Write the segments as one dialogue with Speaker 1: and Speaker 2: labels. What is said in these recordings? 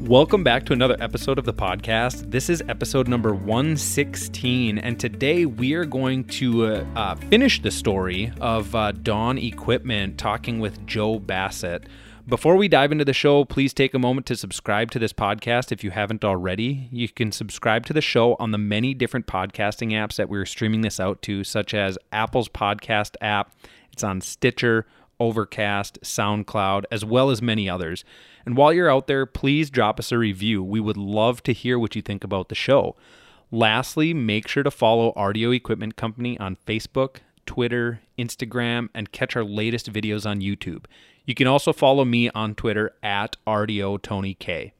Speaker 1: Welcome back to another episode of the podcast. This is episode number 116, and today we are going to uh, uh, finish the story of uh, Dawn Equipment talking with Joe Bassett. Before we dive into the show, please take a moment to subscribe to this podcast if you haven't already. You can subscribe to the show on the many different podcasting apps that we're streaming this out to, such as Apple's podcast app, it's on Stitcher, Overcast, SoundCloud, as well as many others. And while you're out there, please drop us a review. We would love to hear what you think about the show. Lastly, make sure to follow RDO Equipment Company on Facebook, Twitter, Instagram, and catch our latest videos on YouTube. You can also follow me on Twitter at RDO Tony K.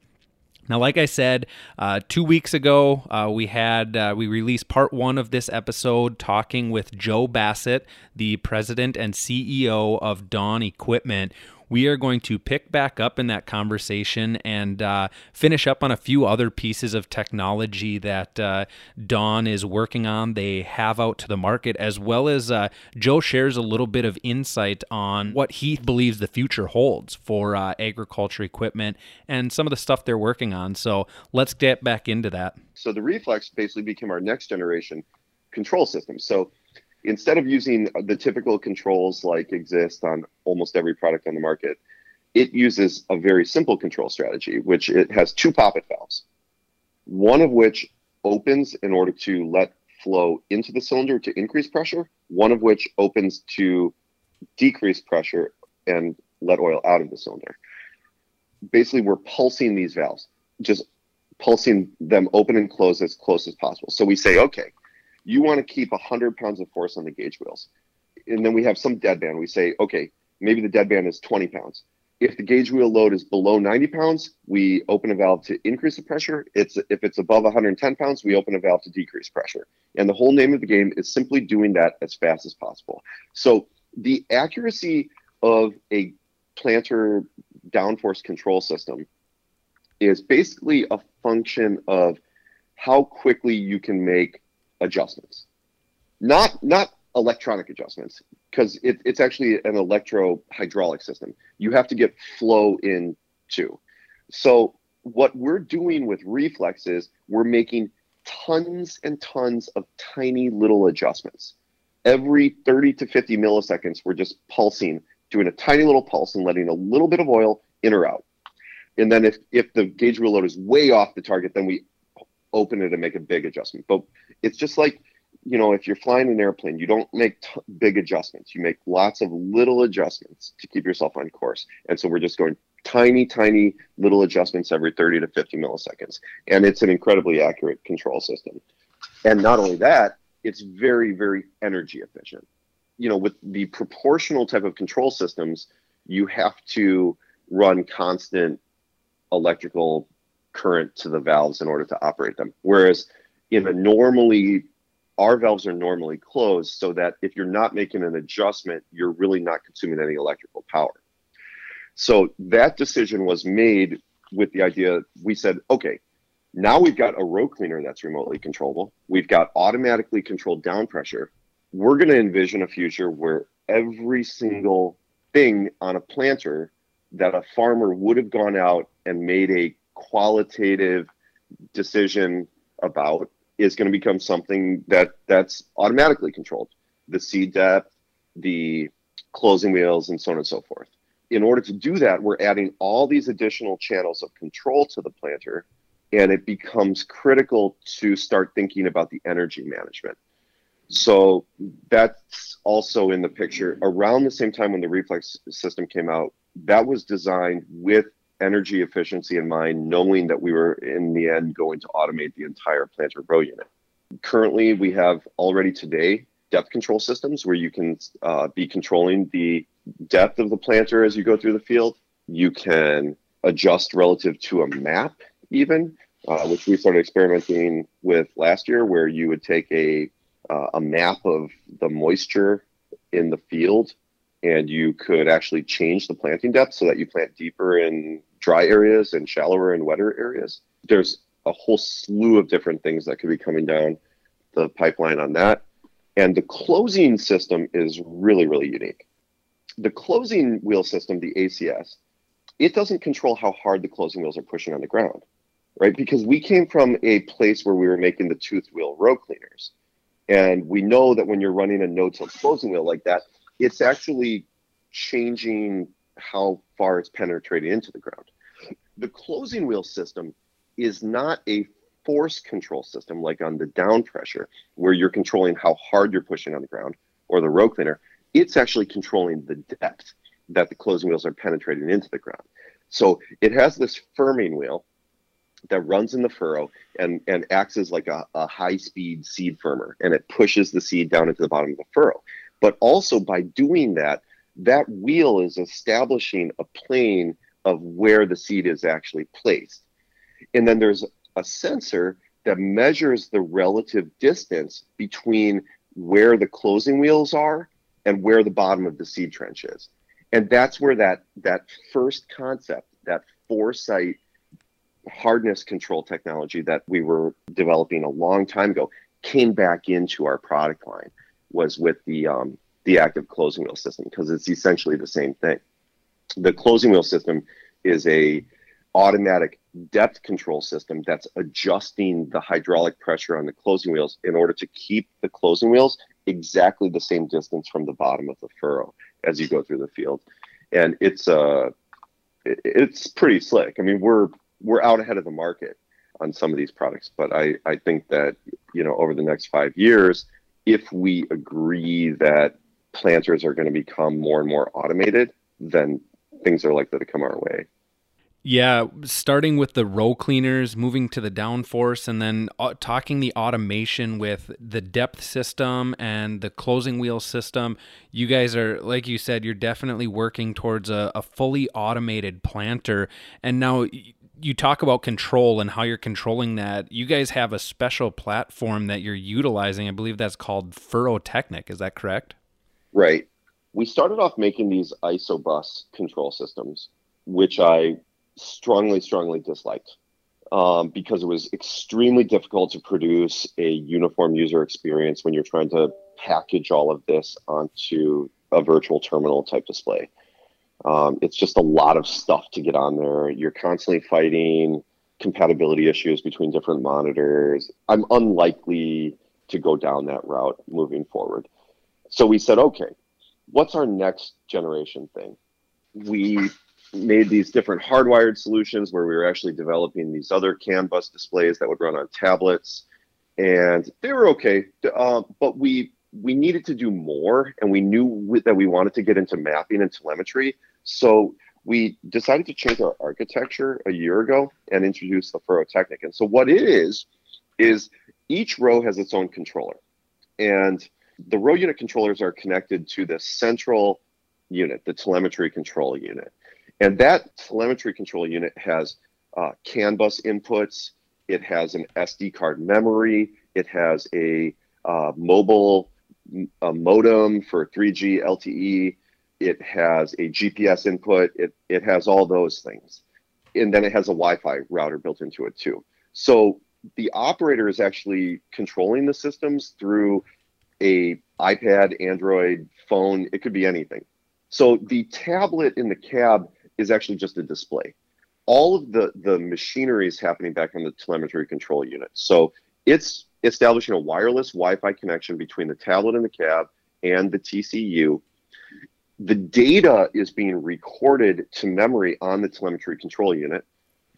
Speaker 1: Now, like I said, uh, two weeks ago, uh, we had uh, we released part one of this episode talking with Joe Bassett, the president and CEO of Dawn Equipment we are going to pick back up in that conversation and uh, finish up on a few other pieces of technology that uh, Dawn is working on. They have out to the market, as well as uh, Joe shares a little bit of insight on what he believes the future holds for uh, agriculture equipment and some of the stuff they're working on. So let's get back into that.
Speaker 2: So the Reflex basically became our next generation control system. So instead of using the typical controls like exist on almost every product on the market, it uses a very simple control strategy, which it has two poppet valves, one of which opens in order to let flow into the cylinder to increase pressure, one of which opens to decrease pressure and let oil out of the cylinder. Basically, we're pulsing these valves, just pulsing them open and close as close as possible. So we say, okay, you want to keep 100 pounds of force on the gauge wheels. And then we have some deadband. We say, okay, maybe the deadband is 20 pounds. If the gauge wheel load is below 90 pounds, we open a valve to increase the pressure. It's if it's above 110 pounds, we open a valve to decrease pressure. And the whole name of the game is simply doing that as fast as possible. So the accuracy of a planter downforce control system is basically a function of how quickly you can make adjustments, not not electronic adjustments, because it, it's actually an electro hydraulic system. You have to get flow in too. So what we're doing with reflex is we're making tons and tons of tiny little adjustments. Every 30 to 50 milliseconds, we're just pulsing, doing a tiny little pulse and letting a little bit of oil in or out. And then if, if the gauge reload is way off the target, then we open it and make a big adjustment. But it's just like, you know, if you're flying an airplane, you don't make t- big adjustments. You make lots of little adjustments to keep yourself on course. And so we're just going tiny, tiny little adjustments every 30 to 50 milliseconds. And it's an incredibly accurate control system. And not only that, it's very, very energy efficient. You know, with the proportional type of control systems, you have to run constant electrical current to the valves in order to operate them. Whereas in a normally, our valves are normally closed so that if you're not making an adjustment, you're really not consuming any electrical power. So that decision was made with the idea we said, okay, now we've got a row cleaner that's remotely controllable. We've got automatically controlled down pressure. We're going to envision a future where every single thing on a planter that a farmer would have gone out and made a qualitative decision about is going to become something that that's automatically controlled. The seed depth the closing wheels and so on and so forth. In order to do that we're adding all these additional channels of control to the planter and it becomes critical to start thinking about the energy management. So that's also in the picture. Around the same time when the reflex system came out that was designed with energy efficiency in mind, knowing that we were in the end going to automate the entire planter row unit. Currently, we have already today depth control systems where you can uh, be controlling the depth of the planter as you go through the field. You can adjust relative to a map, even, uh, which we started experimenting with last year, where you would take a uh, a map of the moisture in the field, and you could actually change the planting depth so that you plant deeper in dry areas and shallower and wetter areas. There's a whole slew of different things that could be coming down the pipeline on that. And the closing system is really, really unique. The closing wheel system, the ACS, it doesn't control how hard the closing wheels are pushing on the ground, right? Because we came from a place where we were making the tooth wheel row cleaners. And we know that when you're running a no-till closing wheel like that, it's actually changing how far it's penetrating into the ground. The closing wheel system is not a force control system like on the down pressure, where you're controlling how hard you're pushing on the ground, or the row cleaner. It's actually controlling the depth that the closing wheels are penetrating into the ground. So it has this firming wheel that runs in the furrow and, and acts as like a, a high speed seed firmer and it pushes the seed down into the bottom of the furrow. But also by doing that, that wheel is establishing a plane of where the seed is actually placed. And then there's a sensor that measures the relative distance between where the closing wheels are and where the bottom of the seed trench is. And that's where that that first concept, that foresight hardness control technology that we were developing a long time ago came back into our product line was with the um, the active closing wheel system because it's essentially the same thing. The closing wheel system is a automatic depth control system that's adjusting the hydraulic pressure on the closing wheels in order to keep the closing wheels exactly the same distance from the bottom of the furrow as you go through the field. And it's uh it's pretty slick. I mean, we're we're out ahead of the market on some of these products, but I I think that you know over the next 5 years if we agree that planters are going to become more and more automated, then things are likely to come our way.
Speaker 1: Yeah, starting with the row cleaners, moving to the downforce, and then uh, talking the automation with the depth system and the closing wheel system. You guys are, like you said, you're definitely working towards a, a fully automated planter. And now you talk about control and how you're controlling that. You guys have a special platform that you're utilizing. I believe that's called Furrow Technic. Is that correct?
Speaker 2: Right. We started off making these isobus control systems, which I strongly, strongly disliked um, because it was extremely difficult to produce a uniform user experience when you're trying to package all of this onto a virtual terminal type display. Um, it's just a lot of stuff to get on there. You're constantly fighting compatibility issues between different monitors. I'm unlikely to go down that route moving forward. So we said, okay, what's our next generation thing? We made these different hardwired solutions where we were actually developing these other CAN bus displays that would run on tablets, and they were okay. Uh, but we we needed to do more, and we knew that we wanted to get into mapping and telemetry. So we decided to change our architecture a year ago and introduce the Furrow Technic. And so what it is is each row has its own controller, and the row unit controllers are connected to the central unit, the telemetry control unit. And that telemetry control unit has uh, CAN bus inputs, it has an SD card memory, it has a uh, mobile a modem for 3G LTE, it has a GPS input, it, it has all those things. And then it has a Wi Fi router built into it too. So the operator is actually controlling the systems through a iPad, Android, phone, it could be anything. So the tablet in the cab is actually just a display. All of the the machinery is happening back in the telemetry control unit. So it's establishing a wireless Wi-Fi connection between the tablet in the cab and the TCU. The data is being recorded to memory on the telemetry control unit.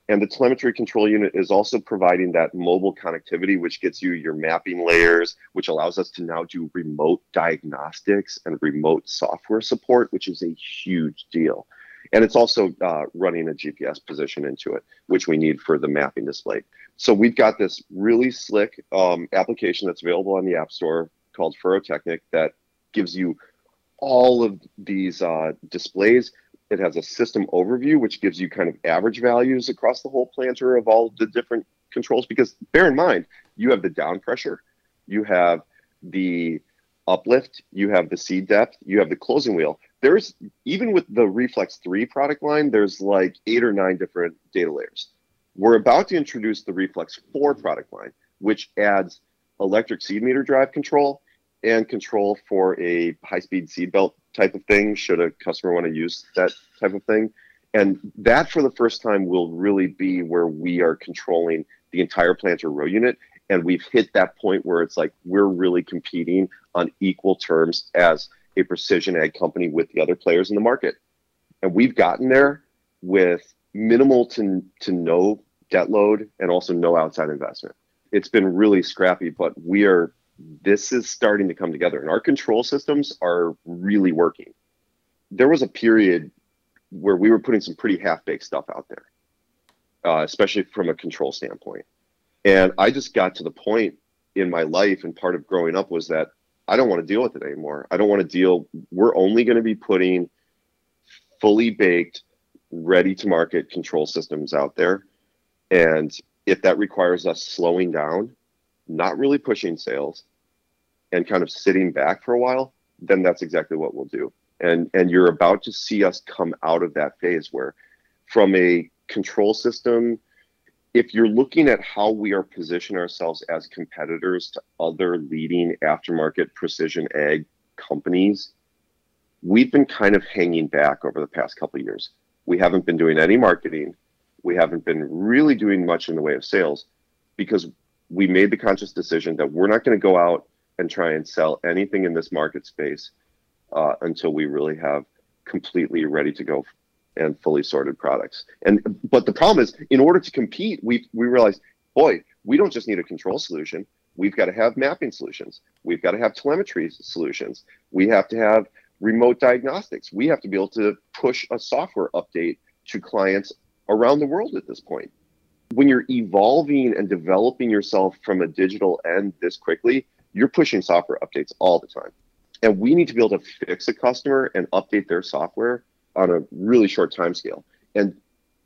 Speaker 2: And the telemetry control unit is also providing that mobile connectivity, which gets you your mapping layers, which allows us to now do remote diagnostics and remote software support, which is a huge deal. And it's also uh, running a GPS position into it, which we need for the mapping display. So we've got this really slick um, application that's available on the App Store called Furrow Technic that gives you all of these uh, displays it has a system overview, which gives you kind of average values across the whole planter of all the different controls. Because bear in mind, you have the down pressure, you have the uplift, you have the seed depth, you have the closing wheel. There's even with the Reflex 3 product line, there's like eight or nine different data layers. We're about to introduce the Reflex 4 product line, which adds electric seed meter drive control and control for a high speed seed belt type of thing, should a customer want to use that type of thing. And that for the first time will really be where we are controlling the entire planter row unit and we've hit that point where it's like we're really competing on equal terms as a precision ag company with the other players in the market. And we've gotten there with minimal to, to no debt load and also no outside investment. It's been really scrappy, but we are this is starting to come together and our control systems are really working. There was a period where we were putting some pretty half-baked stuff out there, uh, especially from a control standpoint and I just got to the point in my life, and part of growing up was that I don't want to deal with it anymore. I don't want to deal. We're only going to be putting fully baked, ready to market control systems out there. And if that requires us slowing down, not really pushing sales, and kind of sitting back for a while, then that's exactly what we'll do. And and you're about to see us come out of that phase where from a control system if you're looking at how we are positioning ourselves as competitors to other leading aftermarket precision ag companies, we've been kind of hanging back over the past couple of years. We haven't been doing any marketing. We haven't been really doing much in the way of sales because we made the conscious decision that we're not going to go out and try and sell anything in this market space uh, until we really have completely ready to go and fully sorted products. And but the problem is, in order to compete, we we realized, boy, we don't just need a control solution. We've got to have mapping solutions. We've got to have telemetry solutions. We have to have remote diagnostics. We have to be able to push a software update to clients around the world at this point. When you're evolving and developing yourself from a digital end this quickly, you're pushing software updates all the time. And we need to be able to fix a customer and update their software on a really short time scale. And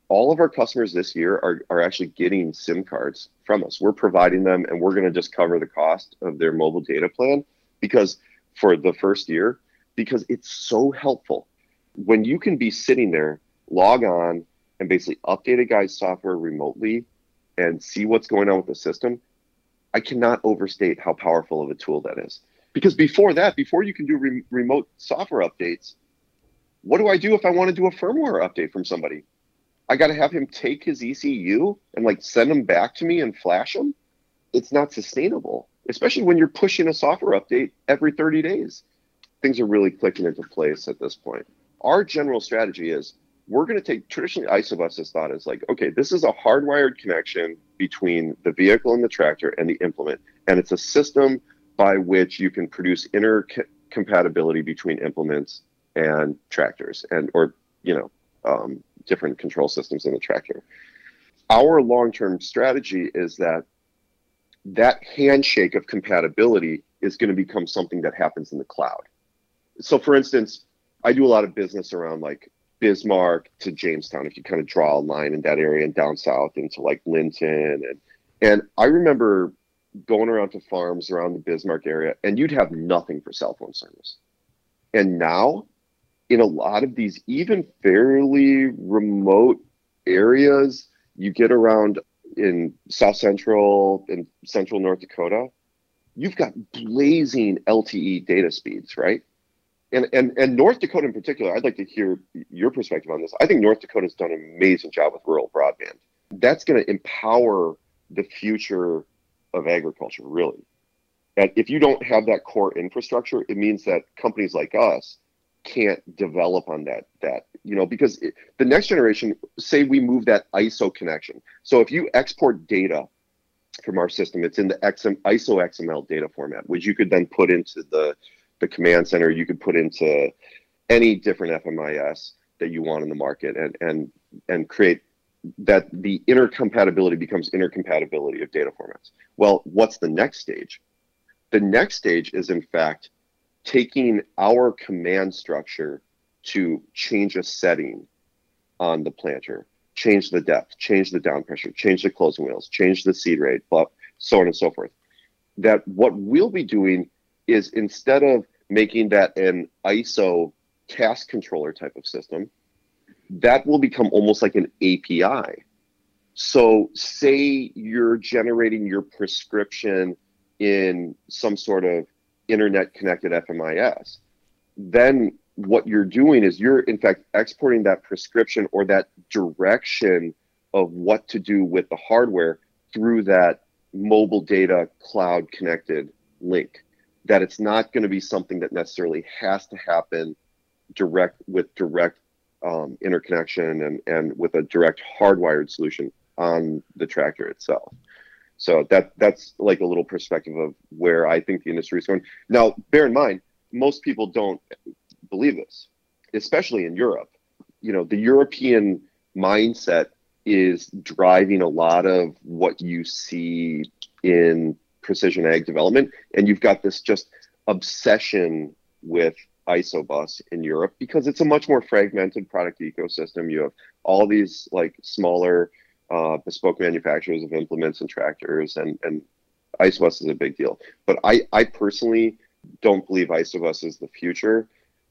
Speaker 2: all of our customers this year are, are actually getting SIM cards from us. We're providing them and we're going to just cover the cost of their mobile data plan because for the first year, because it's so helpful. When you can be sitting there, log on and basically update a guy's software remotely and see what's going on with the system, I cannot overstate how powerful of a tool that is. Because before that, before you can do re- remote software updates, what do I do if I want to do a firmware update from somebody? I got to have him take his ECU and like send them back to me and flash them. It's not sustainable, especially when you're pushing a software update every 30 days. Things are really clicking into place at this point. Our general strategy is we're going to take traditionally Isobus has thought is like, okay, this is a hardwired connection between the vehicle and the tractor and the implement. And it's a system by which you can produce intercompatibility between implements and tractors and or you know um, different control systems in the tractor our long-term strategy is that that handshake of compatibility is going to become something that happens in the cloud so for instance i do a lot of business around like bismarck to jamestown if you kind of draw a line in that area and down south into like linton and and i remember going around to farms around the bismarck area and you'd have nothing for cell phone service. And now in a lot of these even fairly remote areas you get around in south central and central north dakota you've got blazing lte data speeds right and, and and north dakota in particular i'd like to hear your perspective on this. I think north dakota's done an amazing job with rural broadband. That's going to empower the future of agriculture really. And if you don't have that core infrastructure it means that companies like us can't develop on that that you know because it, the next generation say we move that iso connection. So if you export data from our system it's in the XM, iso xml data format which you could then put into the the command center you could put into any different fmis that you want in the market and and and create that the intercompatibility becomes intercompatibility of data formats well what's the next stage the next stage is in fact taking our command structure to change a setting on the planter, change the depth, change the down pressure, change the closing wheels, change the seed rate, but so on and so forth. That what we'll be doing is instead of making that an ISO task controller type of system, that will become almost like an API. So, say you're generating your prescription in some sort of internet connected FMIS, then what you're doing is you're in fact exporting that prescription or that direction of what to do with the hardware through that mobile data cloud connected link that it's not going to be something that necessarily has to happen direct with direct um, interconnection and, and with a direct hardwired solution on the tractor itself. So that that's like a little perspective of where I think the industry is going. Now, bear in mind, most people don't believe this, especially in Europe. You know, the European mindset is driving a lot of what you see in precision ag development. And you've got this just obsession with isobus in Europe because it's a much more fragmented product ecosystem. You have all these like smaller uh, bespoke manufacturers of implements and tractors, and and isobus is a big deal. But I I personally don't believe isobus is the future.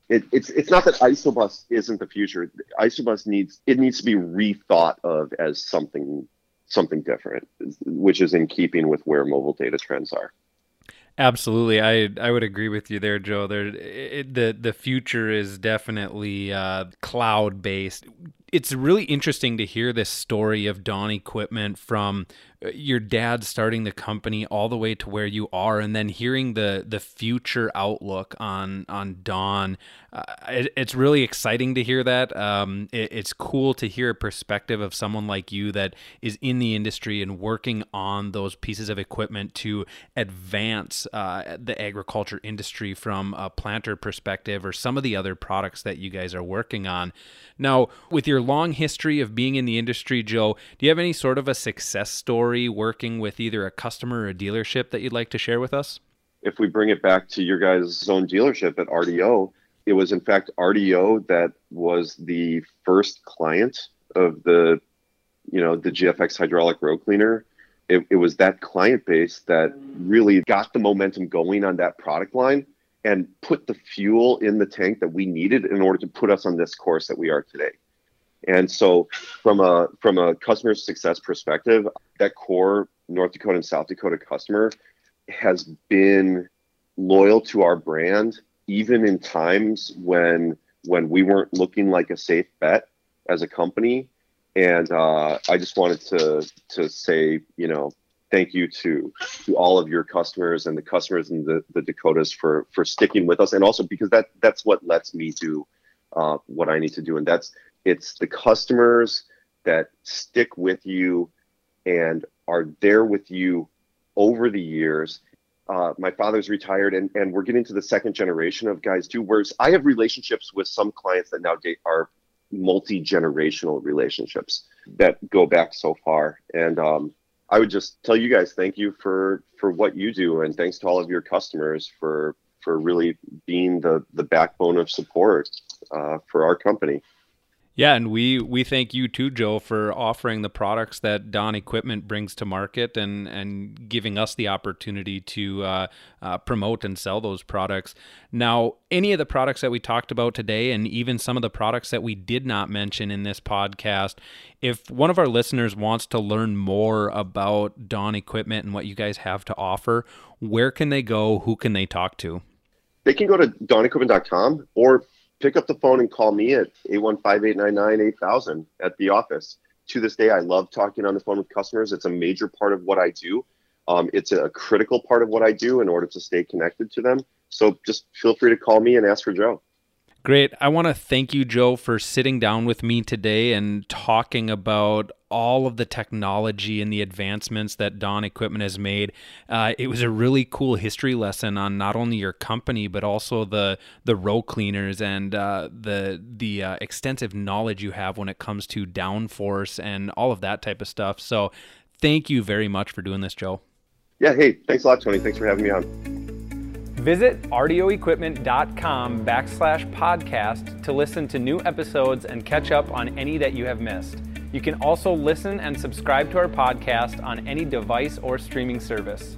Speaker 2: It, it's it's not that isobus isn't the future. Isobus needs it needs to be rethought of as something something different, which is in keeping with where mobile data trends are.
Speaker 1: Absolutely, I I would agree with you there, Joe. There, it, the the future is definitely uh, cloud based. It's really interesting to hear this story of Dawn Equipment from uh, your dad starting the company all the way to where you are, and then hearing the the future outlook on on Dawn. Uh, it, it's really exciting to hear that. Um, it, it's cool to hear a perspective of someone like you that is in the industry and working on those pieces of equipment to advance uh, the agriculture industry from a planter perspective, or some of the other products that you guys are working on. Now, with your long history of being in the industry, Joe, do you have any sort of a success story working with either a customer or a dealership that you'd like to share with us?
Speaker 2: If we bring it back to your guys' own dealership at RDO, it was in fact RDO that was the first client of the, you know, the GFX hydraulic row cleaner. It, it was that client base that really got the momentum going on that product line and put the fuel in the tank that we needed in order to put us on this course that we are today. And so from a from a customer success perspective, that core North Dakota and South Dakota customer has been loyal to our brand even in times when when we weren't looking like a safe bet as a company. And uh, I just wanted to to say, you know, thank you to to all of your customers and the customers in the, the Dakotas for for sticking with us, and also because that that's what lets me do uh, what I need to do, and that's it's the customers that stick with you and are there with you over the years. Uh, my father's retired, and, and we're getting to the second generation of guys too. Whereas I have relationships with some clients that now are multi generational relationships that go back so far. And um, I would just tell you guys thank you for for what you do, and thanks to all of your customers for for really being the the backbone of support uh, for our company.
Speaker 1: Yeah, and we we thank you too, Joe, for offering the products that Dawn Equipment brings to market and and giving us the opportunity to uh, uh, promote and sell those products. Now, any of the products that we talked about today, and even some of the products that we did not mention in this podcast, if one of our listeners wants to learn more about Dawn Equipment and what you guys have to offer, where can they go? Who can they talk to?
Speaker 2: They can go to dawnequipment.com or pick up the phone and call me at 815-899-8000 at the office. To this day, I love talking on the phone with customers. It's a major part of what I do. Um, it's a critical part of what I do in order to stay connected to them. So just feel free to call me and ask for Joe.
Speaker 1: Great. I want to thank you, Joe, for sitting down with me today and talking about all of the technology and the advancements that Dawn Equipment has made. Uh, it was a really cool history lesson on not only your company but also the the row cleaners and uh, the the uh, extensive knowledge you have when it comes to downforce and all of that type of stuff. So, thank you very much for doing this, Joe.
Speaker 2: Yeah. Hey, thanks a lot, Tony. Thanks for having me on.
Speaker 1: Visit rdoequipment.com backslash podcast to listen to new episodes and catch up on any that you have missed. You can also listen and subscribe to our podcast on any device or streaming service.